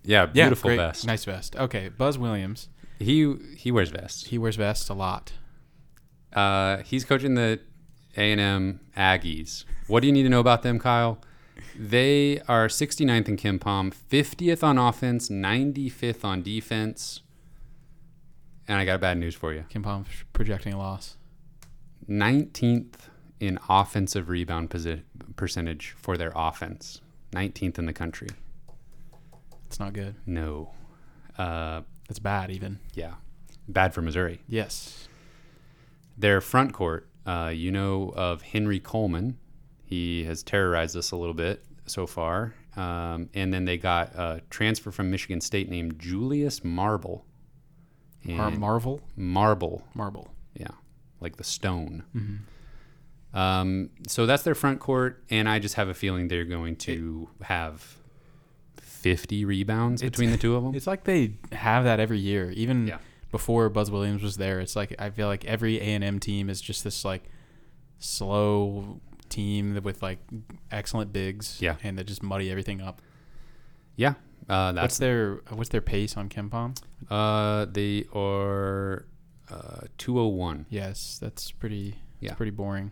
Yeah, yeah, beautiful great, vest. nice vest. Okay, Buzz Williams. He he wears vests. He wears vests a lot. Uh, he's coaching the A and M Aggies. What do you need to know about them, Kyle? They are 69th in KenPom, 50th on offense, 95th on defense. And I got bad news for you. KenPom projecting a loss. 19th in offensive rebound percentage for their offense. 19th in the country. It's not good. No. Uh, It's bad even. yeah. Bad for Missouri. Yes. Their front court, uh, you know of Henry Coleman. He has terrorized us a little bit so far. Um, and then they got a transfer from Michigan State named Julius Marble. Mar- Marvel. Marble, Marble. yeah, like the stone. Mm-hmm. Um, so that's their front court, and I just have a feeling they're going to have 50 rebounds between the two of them. [LAUGHS] It's like they have that every year. Even Yeah. before Buzz Williams was there, it's like I feel like every A and M team is just this like slow team with like excellent bigs. Yeah. and they just muddy everything up. yeah, uh, What's that's their What's their pace on KenPom? uh, they are uh, 201. Yes, that's pretty. Yeah. Yeah, pretty boring.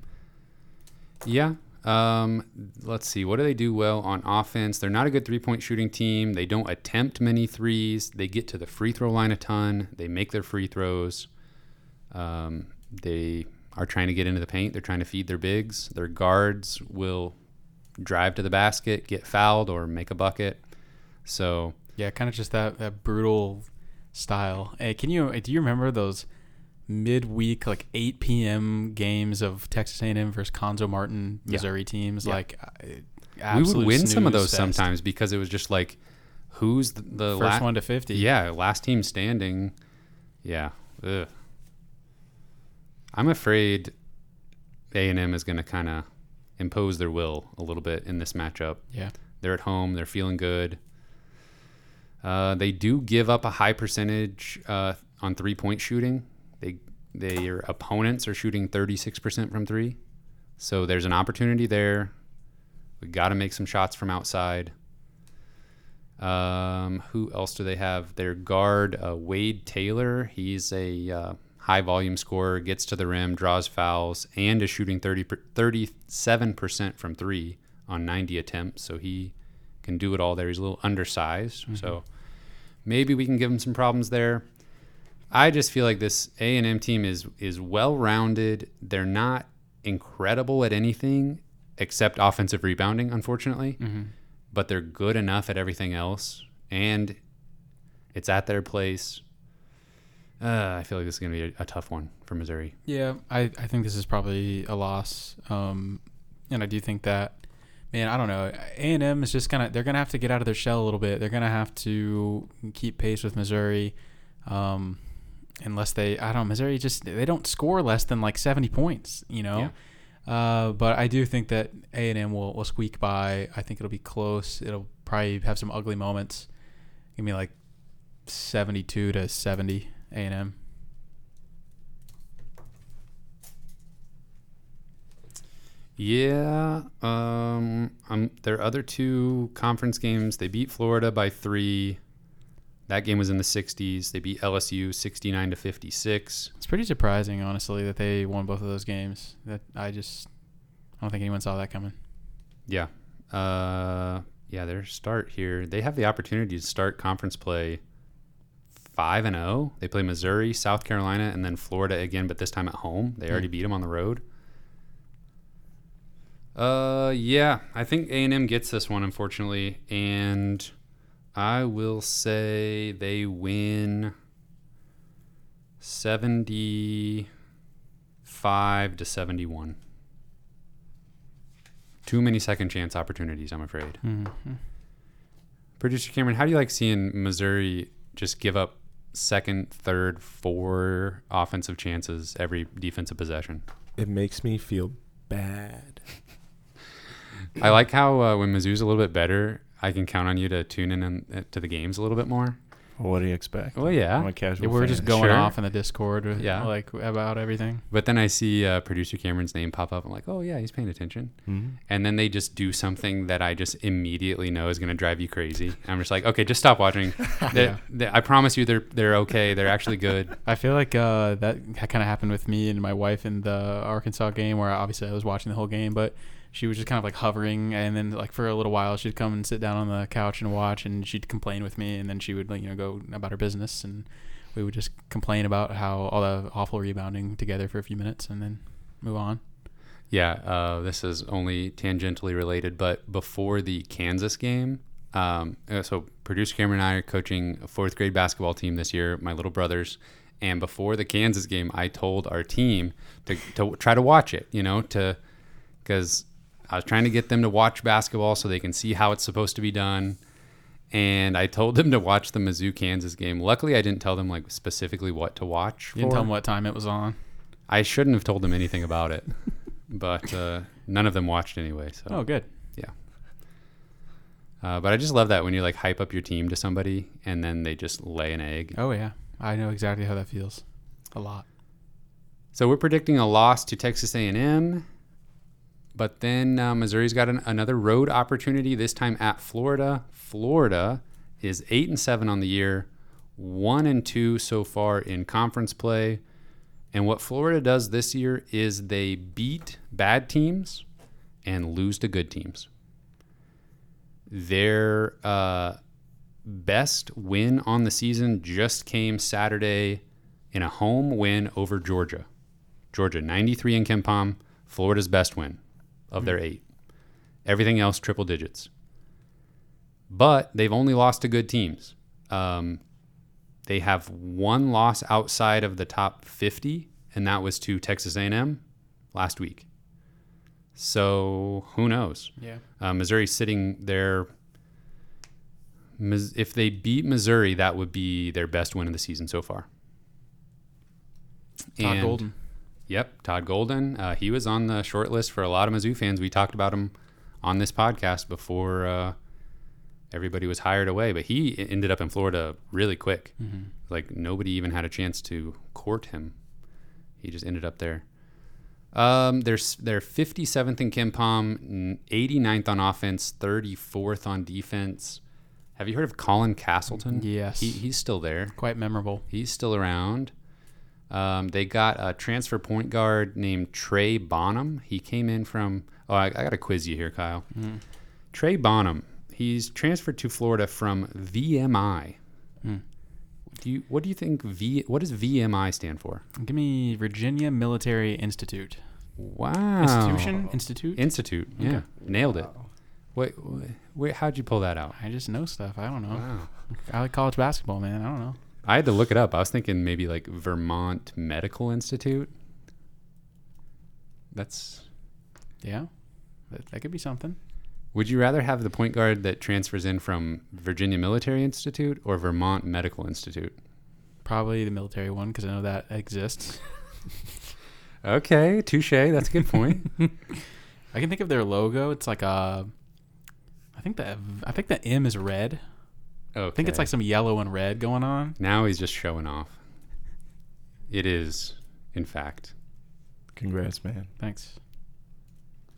Yeah. Um, let's see. What do they do well on offense? They're not a good three point shooting team. They don't attempt many threes. They get to the free throw line a ton. They make their free throws. Um, they are trying to get into the paint. They're trying to feed their bigs. Their guards will drive to the basket, get fouled, or make a bucket. So, Yeah, kind of just that that brutal style. Hey, can you do you remember those midweek like 8 p.m. games of Texas A&M versus Cuonzo Martin Yeah. Missouri teams? Yeah. Like uh, we would win some of those fest. sometimes because it was just like, who's the, the First la- one to 50. Yeah, last team standing. Yeah. Ugh. I'm afraid A and M is going to kind of impose their will a little bit in this matchup. Yeah. They're at home. They're feeling good. Uh, they do give up a high percentage uh, on three point shooting. They their opponents are shooting 36% from three, so there's an opportunity there. We got to make some shots from outside. Um, who else do they have? Their guard, uh, Wade Taylor. He's a uh, high volume scorer, gets to the rim, draws fouls, and is shooting 30, 37% from three on 90 attempts. So he can do it all there. He's a little undersized. So maybe we can give him some problems there. I just feel like this A and M team is is well rounded. They're not incredible at anything except offensive rebounding, unfortunately Mm-hmm. but they're good enough at everything else, and it's at their place. Uh, I feel like this is going to be a, a tough one for Missouri. Yeah, I, I think this is probably a loss. Um, and I do think that, man, I don't know. A and M is just gonna they're gonna have to get out of their shell a little bit. They're gonna have to keep pace with Missouri, um, unless they I don't know. Missouri just they don't score less than like seventy points, you know. Uh, but I do think that A and M will will squeak by. I think it'll be close. It'll probably have some ugly moments. Give me like seventy two to seventy. A and M. Yeah. Um. Um. Their other two conference games, they beat Florida by three. That game was in the 60s. They beat LSU 69 to 56. It's pretty surprising, honestly, that they won both of those games. That I just I don't think anyone saw that coming. Yeah. Uh, yeah, their start here. They have the opportunity to start conference play 5 and 0. They play Missouri, South Carolina, and then Florida again, but this time at home. They already beat them on the road. Uh, yeah, I think A&M gets this one unfortunately, and I will say they win 75 to 71. Too many second chance opportunities, I'm afraid. Mm-hmm. Producer Cameron, how do you like seeing Missouri just give up second, third, four offensive chances every defensive possession? It makes me feel bad. [LAUGHS] I like how uh, when Mizzou's a little bit better, I can count on you to tune in on, uh, to the games a little bit more. Well, what do you expect? Well, yeah. I'm a casual. Yeah, we're fan. just going Sure. off in the Discord, with, Yeah. like about everything. But then I see uh, producer Cameron's name pop up. I'm like, oh yeah, he's paying attention. Mhm. And then they just do something that I just immediately know is going to drive you crazy. I'm just like, okay, just stop watching. [LAUGHS] They- Yeah. they- I promise you, they're they're okay. They're actually good. [LAUGHS] I feel like uh, that kind of happened with me and my wife in the Arkansas game, where obviously I was watching the whole game, but she was just kind of like hovering, and then like for a little while she'd come and sit down on the couch and watch, and she'd complain with me, and then she would like you know go about her business, and we would just complain about how all the awful rebounding together for a few minutes, and then move on. Yeah, uh, this is only tangentially related, but before the Kansas game, um, uh, so producer Cameron and I are coaching a fourth grade basketball team this year, my little brothers. And before the Kansas game, I told our team to, to try to watch it, you know, to because I was trying to get them to watch basketball so they can see how it's supposed to be done. And I told them to watch the Mizzou Kansas game. Luckily, I didn't tell them like specifically what to watch. You didn't tell them what time it was on. I shouldn't have told them anything about it, [LAUGHS] but uh, none of them watched anyway. So, Oh, good. Yeah. Uh, but I just love that when you like hype up your team to somebody and then they just lay an egg. Oh yeah, I know exactly how that feels. A lot. So we're predicting a loss to Texas A&M, but then uh, Missouri's got an, another road opportunity. This time at Florida. Florida is eight and seven on the year, one and two so far in conference play. And what Florida does this year is they beat bad teams and lose to good teams. Their uh, best win on the season just came Saturday in a home win over Georgia. Georgia 93 in KenPom, Florida's best win of their eight. Everything else triple digits. But they've only lost to good teams. Um, they have one loss outside of the top 50, and that was to Texas A&M last week. So who knows? Yeah. Uh, Missouri sitting there. If they beat Missouri, that would be their best win of the season so far. Todd And- Golden. Yep, Todd Golden. Uh, he was on the short list for a lot of Mizzou fans. We talked about him on this podcast before uh, everybody was hired away, but he ended up in Florida really quick. Mm-hmm. Like nobody even had a chance to court him. He just ended up there. Um, they're they're 57th in KenPom, n- 89th on offense, 34th on defense. Have you heard of Colin Castleton? Yes. he, he's still there. Quite memorable. He's still around. Um, they got a transfer point guard named Trey Bonham. He came in from. Oh, I, I got to quiz you here, Kyle. Mm. Trey Bonham. He's transferred to Florida from VMI. Mm. Do you? What do you think? V. What does VMI stand for? Give me Virginia Military Institute. Wow. Institution? Institute? Institute. Yeah, Okay. nailed it. Wait, wait, wait, how'd you pull that out? I just know stuff. I don't know. Wow. I like college basketball, man. I don't know. I had to look it up. I was thinking maybe like Vermont Medical Institute. That's Yeah. That, that could be something. Would you rather have the point guard that transfers in from Virginia Military Institute or Vermont Medical Institute? Probably the military one because I know that exists. [LAUGHS] Okay, touche. That's a good point. [LAUGHS] I can think of their logo. It's like a. I think the I think the M is red. Okay. I think it's like some yellow and red going on. now he's just showing off. It is, in fact. Congrats, man. Thanks.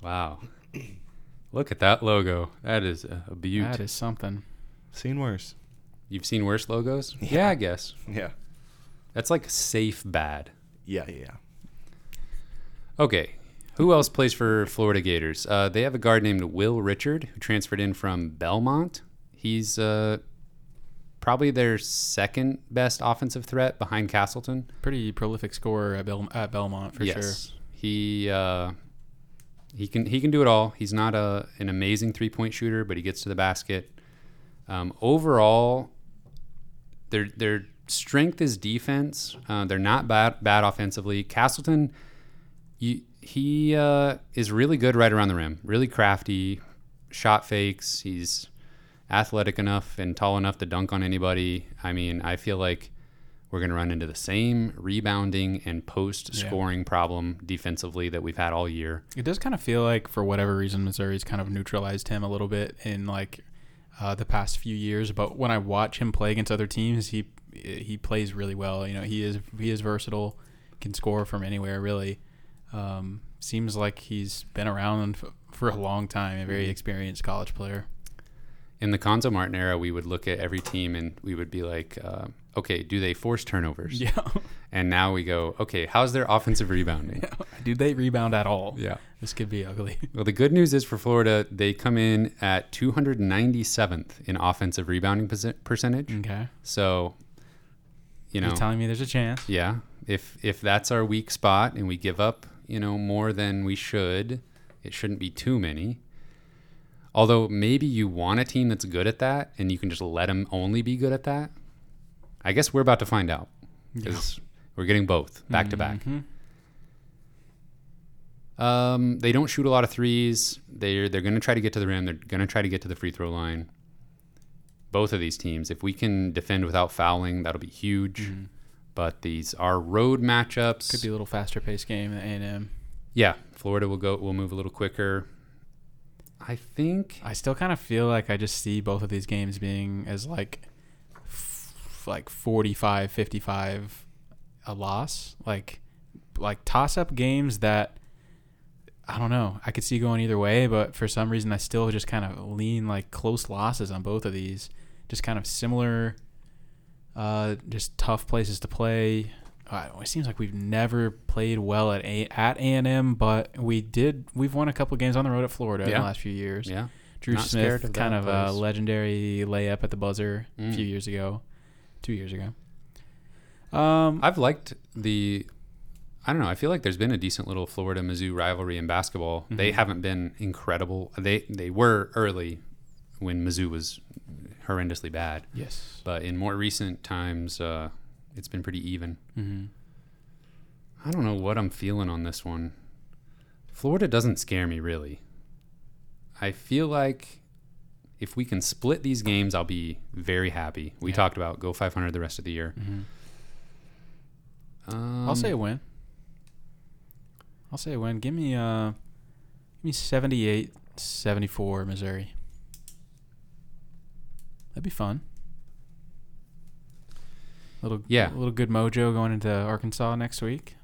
Wow. [COUGHS] Look at that logo. That is a, a beaut. That is something. Seen worse. You've seen worse logos? Yeah, I guess. Yeah. That's like safe bad. Yeah, yeah, yeah. Okay. Who else plays for Florida Gators? Uh, they have a guard named Will Richard who transferred in from Belmont. He's uh, probably their second best offensive threat behind Castleton. Pretty prolific scorer at, Bel- at Belmont for sure. He uh, he can he can do it all. He's not a an amazing three point shooter, but he gets to the basket. Um, overall, their their strength is defense. Uh, they're not bad bad offensively. Castleton, you, he uh, is really good right around the rim. Really crafty, shot fakes. He's athletic enough and tall enough to dunk on anybody. I mean, I feel like we're going to run into the same rebounding and post scoring problem defensively that we've had all year. It does kind of feel like, for whatever reason, Missouri's kind of neutralized him a little bit in like uh, the past few years. But when I watch him play against other teams, he he plays really well. You know, he is he is versatile, can score from anywhere. Really, um, seems like he's been around for a long time. A very experienced college player. In the Cuonzo Martin era, we would look at every team and we would be like, uh, okay, do they force turnovers? Yeah. [LAUGHS] And now we go, okay, how's their offensive rebounding? [LAUGHS] Do they rebound at all? Yeah. This could be ugly. [LAUGHS] Well, the good news is for Florida, they come in at 297th in offensive rebounding percentage. Okay. So, you know, You're telling me there's a chance. yeah, if if that's our weak spot and we give up, you know, more than we should, it shouldn't be too many. Although maybe you want a team that's good at that and you can just let them only be good at that. I guess we're about to find out because we're getting both back to back. Mhm. Um, they don't shoot a lot of threes. They're they're going to try to get to the rim. They're going to try to get to the free throw line. Both of these teams, if we can defend without fouling, that'll be huge. But these are road matchups. Could be a little faster paced game at A&M. yeah, Florida will go. Will move a little quicker. I think. I still kind of feel like I just see both of these games being as like f- like 45 55 a loss like like toss up games that I don't know. I could see going either way, but for some reason I still just kind of lean like close losses on both of these. Just kind of similar uh just tough places to play. Uh, it seems like we've never played well at a- at A&M, but we did. We've won a couple games on the road at Florida in the last few years. Yeah. Dru Not Smith, of kind of a legendary layup at the buzzer a Mm. few years ago, two years ago. Um, I've liked the. I don't know. I feel like there's been a decent little Florida Mizzou rivalry in basketball. They Mhm. haven't been incredible. They they were early when Mizzou was horrendously bad, yes. but in more recent times, uh, it's been pretty even. hmm I don't know what I'm feeling on this one. Florida doesn't scare me really. I feel like if we can split these games, I'll be very happy. We Yeah. talked about go 500 the rest of the year. hmm Um, I'll say a win. I'll say a win. Give me uh, give me 78, 74 Missouri. That'd be fun. Little Yeah. A little good mojo going into Arkansas next week.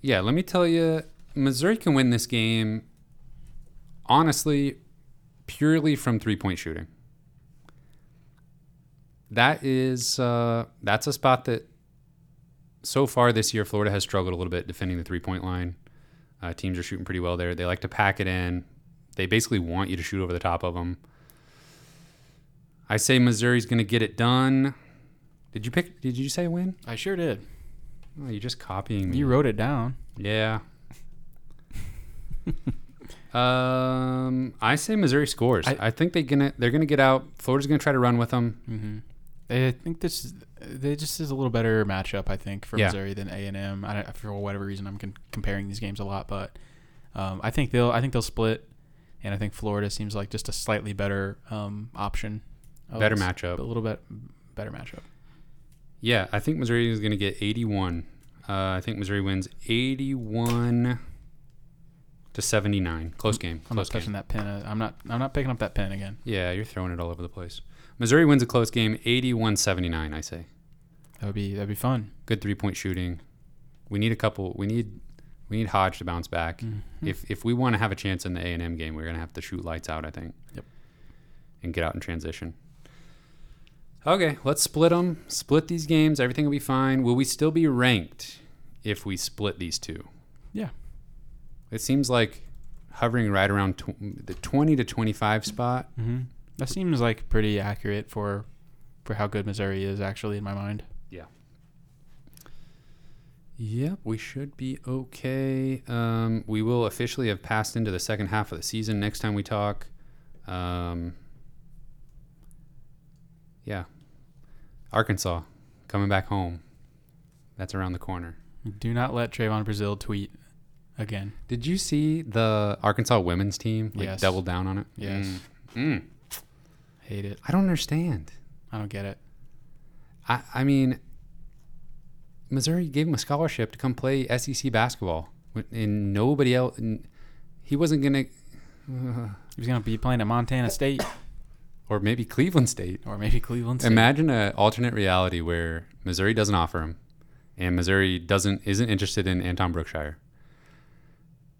Yeah, let me tell you, Missouri can win this game. Honestly, purely from three point shooting. That is uh, that's a spot that so far this year Florida has struggled a little bit defending the three point line. Uh, teams are shooting pretty well there. They like to pack it in. They basically want you to shoot over the top of them. I say Missouri's going to get it done. Did you pick? Did you say win? I sure did. Oh, you're just copying me. You wrote it down. Yeah. um, I say Missouri scores. I, I- think they're gonna they're gonna get out. Florida's gonna try to run with them. Mm-hmm. I think this is they just is a little better matchup. I think for Yeah. Missouri than A and M. I don't- for whatever reason I'm con- comparing these games a lot, but um, I think they'll I think they'll split, and I think Florida seems like just a slightly better um, option. Better matchup. a little bit better matchup. Yeah, I think Missouri is gonna get 81. Uh, I think Missouri wins 81 to 79. Close game. I'm not Close game. touching that pin. uh, I'm not. I'm not picking up that pin again. Yeah, you're throwing it all over the place. Missouri wins a close game, 81-79. I say. That would be that'd be fun. Good three point shooting. We need a couple. We need we need Hodge to bounce back. Mhm. if if we want to have a chance in the A and M game, we're gonna have to shoot lights out. I think. Yep. And get out in transition. Okay, let's split them. Split these games. Everything will be fine. Will we still be ranked if we split these two? Yeah. It seems like hovering right around tw- the 20 to 25 spot. hmm That seems like pretty accurate for for how good Missouri is actually in my mind. Yeah. Yep, we should be okay. Um, we will officially have passed into the second half of the season next time we talk. Um, yeah. Arkansas coming back home. That's around the corner. Do not let Trevon Brazile tweet again. Did you see the Arkansas women's team like Yes. double down on it? Yes. Mm. Mm. Hate it. I don't understand. I don't get it. I, I mean, Missouri gave him a scholarship to come play SEC basketball, and nobody else. And he wasn't gonna, uh, was gonna be playing at Montana State or maybe Cleveland State. or maybe Cleveland State. Imagine an alternate reality where Missouri doesn't offer him, and Missouri doesn't isn't interested in Anton Brookshire,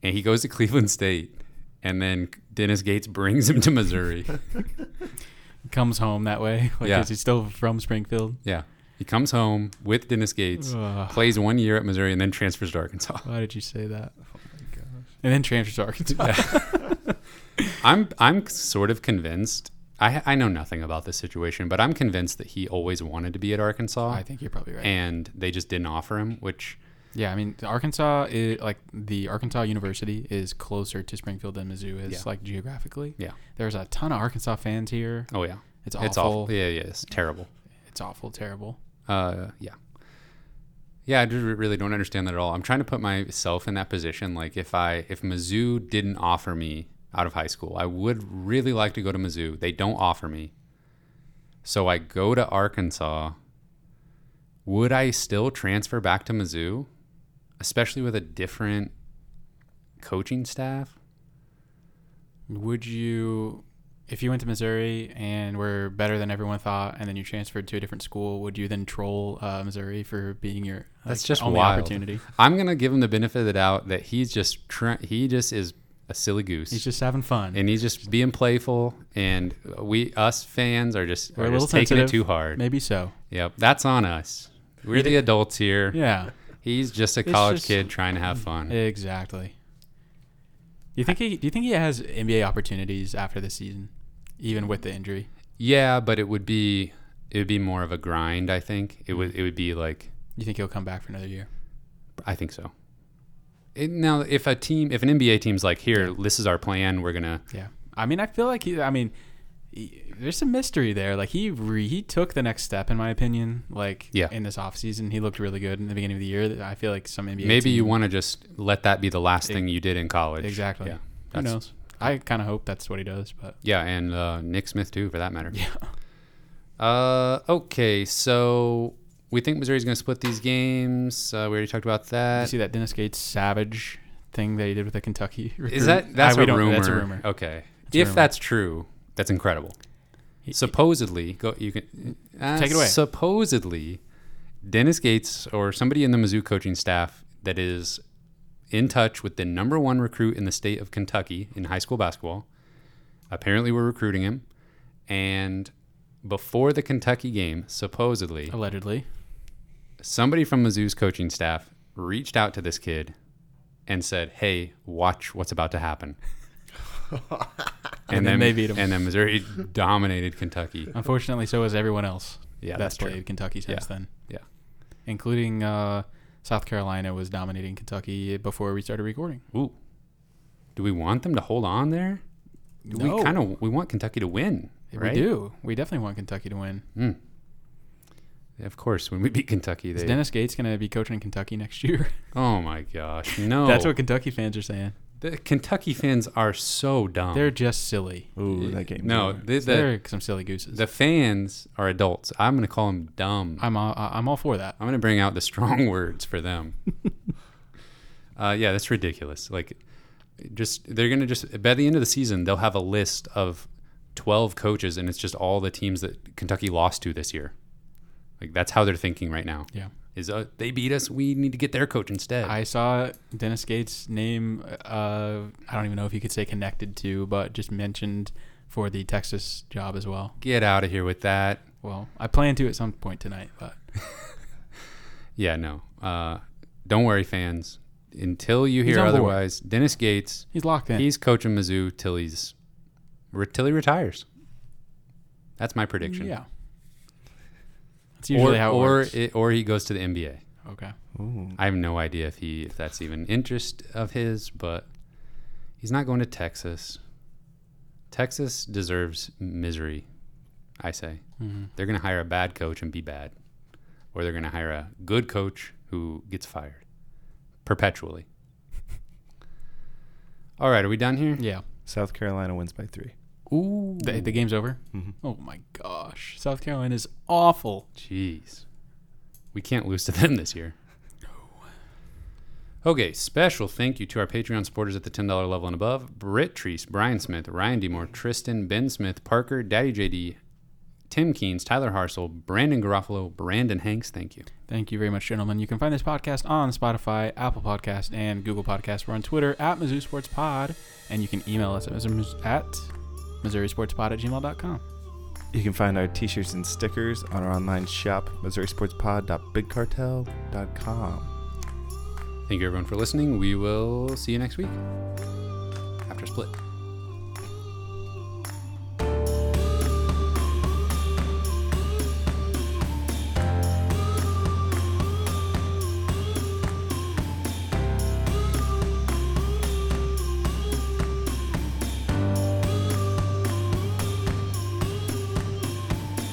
and he goes to Cleveland State, and then Dennis Gates brings him to Missouri. [LAUGHS] comes home that way. [LAUGHS] Like, Yeah. is he still from Springfield? yeah, he comes home with Dennis Gates, Ugh. plays one year at Missouri, and then transfers to Arkansas. Why did you say that? Oh my gosh. and then transfers to Arkansas. [LAUGHS] I'm I'm sort of convinced. I I know nothing about this situation, but I'm convinced that he always wanted to be at Arkansas, I think you're probably right. and they just didn't offer him. Which yeah, I mean, Arkansas, is, like the Arkansas University, is closer to Springfield than Mizzou is, Yeah. like geographically. Yeah. There's a ton of Arkansas fans here. oh yeah, It's awful. it's awful. Yeah, yeah, it's terrible. It's awful, terrible. Uh, yeah, yeah. I just really don't understand that at all. I'm trying to put myself in that position. Like if I if Mizzou didn't offer me out of high school, I would really like to go to Mizzou. They don't offer me, so I go to Arkansas. Would I still transfer back to Mizzou, especially with a different coaching staff? Would you, if you went to Missouri and were better than everyone thought, and then you transferred to a different school, would you then troll uh, Missouri for being your That's just only wild. opportunity? I'm gonna give him the benefit of the doubt that he's just try- he just is a silly goose. He's just having fun. and he's just being playful and we us fans are just, We're are a little just taking it too hard Maybe so. yep that's on us we're the adults here Yeah. he's just a college just- kid trying to have fun Exactly. Do you think he? Do you think he has NBA opportunities after the season, even with the injury? yeah but it would be it would be more of a grind i think it would it would be like You think he'll come back for another year? i think so it, now if a team if an nba team's like here this is our plan we're gonna Yeah. I mean, I feel like he. I mean, he, there's some mystery there. Like he re, he took the next step in my opinion. Like Yeah. in this offseason, he looked really good in the beginning of the year. I feel like some NBA. maybe you want to just let that be the last Ex- thing you did in college exactly. yeah Who knows? I kind of hope that's what he does, but yeah and uh, nick smith too for that matter yeah. Uh, okay, so we think Missouri's going to split these games. Uh, we already talked about that. you see that Dennis Gates savage thing that he did with the Kentucky? [LAUGHS] Is that that's I- a rumor? That's a rumor. Okay, if rumor. that's true, that's incredible. Supposedly, go you can uh, Take it away. Supposedly, Dennis Gates or somebody in the Mizzou coaching staff that is in touch with the number one recruit in the state of Kentucky in high school basketball. Apparently, we're recruiting him, and before the Kentucky game, supposedly, Allegedly. Somebody from Mizzou's coaching staff reached out to this kid and said, "Hey, watch what's about to happen." [LAUGHS] And then they beat 'em. And then Missouri dominated Kentucky. Unfortunately, so is everyone else. Yeah, that's that's true. played Kentucky since Yeah. then. Yeah. Including uh, South Carolina was dominating Kentucky before we started recording. Ooh, do we want them to hold on there? No. We kind of we want Kentucky to win, right? We do. We definitely want Kentucky to win. Mm. Of course, when we beat Kentucky, Is. Dennis Gates going to be coaching Kentucky next year? [LAUGHS] oh my gosh, no! That's what Kentucky fans are saying. the Kentucky fans are so dumb. They're just silly. Ooh, that game. no, the, the, They're some silly gooses. the fans are adults. I'm gonna call them dumb. I'm all, I'm all for that. I'm gonna bring out the strong [LAUGHS] words for them. [LAUGHS] uh, yeah, that's ridiculous. Like, just they're gonna just by the end of the season they'll have a list of twelve coaches, and it's just all the teams that Kentucky lost to this year. Like that's how they're thinking right now. Yeah. Is uh, they beat us, we need to get their coach instead. I saw Dennis Gates' name. Uh, I don't even know if you could say connected to, but just mentioned for the Texas job as well. get out of here with that. Well, I plan to at some point tonight, but [LAUGHS] Yeah, no. Uh, don't worry, fans. Until you hear on board. otherwise, Dennis Gates, he's locked in. he's coaching Mizzou till he's re- till he retires. That's my prediction. Yeah. That's usually or how it or works. it, or he goes to the NBA. okay. Ooh. I have no idea if he if that's even interest of his, but he's not going to Texas. Texas deserves misery, I say. hmm They're going to hire a bad coach and be bad, or they're going to hire a good coach who gets fired perpetually. [LAUGHS] All right, are we done here? Yeah. South Carolina wins by three. Ooh, The, the game's over. Mhm. Oh my gosh, South Carolina is awful. Jeez. We can't lose to them this year. Okay, special thank you to our Patreon supporters at the $10 level and above Britt Treece, Brian Smith, Ryan Demore, Tristan, Ben Smith, Parker, Daddy JD, Tim Keens, Tyler Harsell, Brandon Garofalo, Brandon Hanks. Thank you. Thank you very much, gentlemen. You can find this podcast on Spotify, Apple Podcast, and Google Podcast. We're on Twitter at Mizzou Sports Pod, and you can email us at, Missouri- at MissouriSportsPod at gmail.com. You can find our t-shirts and stickers on our online shop, MissouriSportsPod.BigCartel.com. Thank you, everyone, for listening. We will see you next week after split.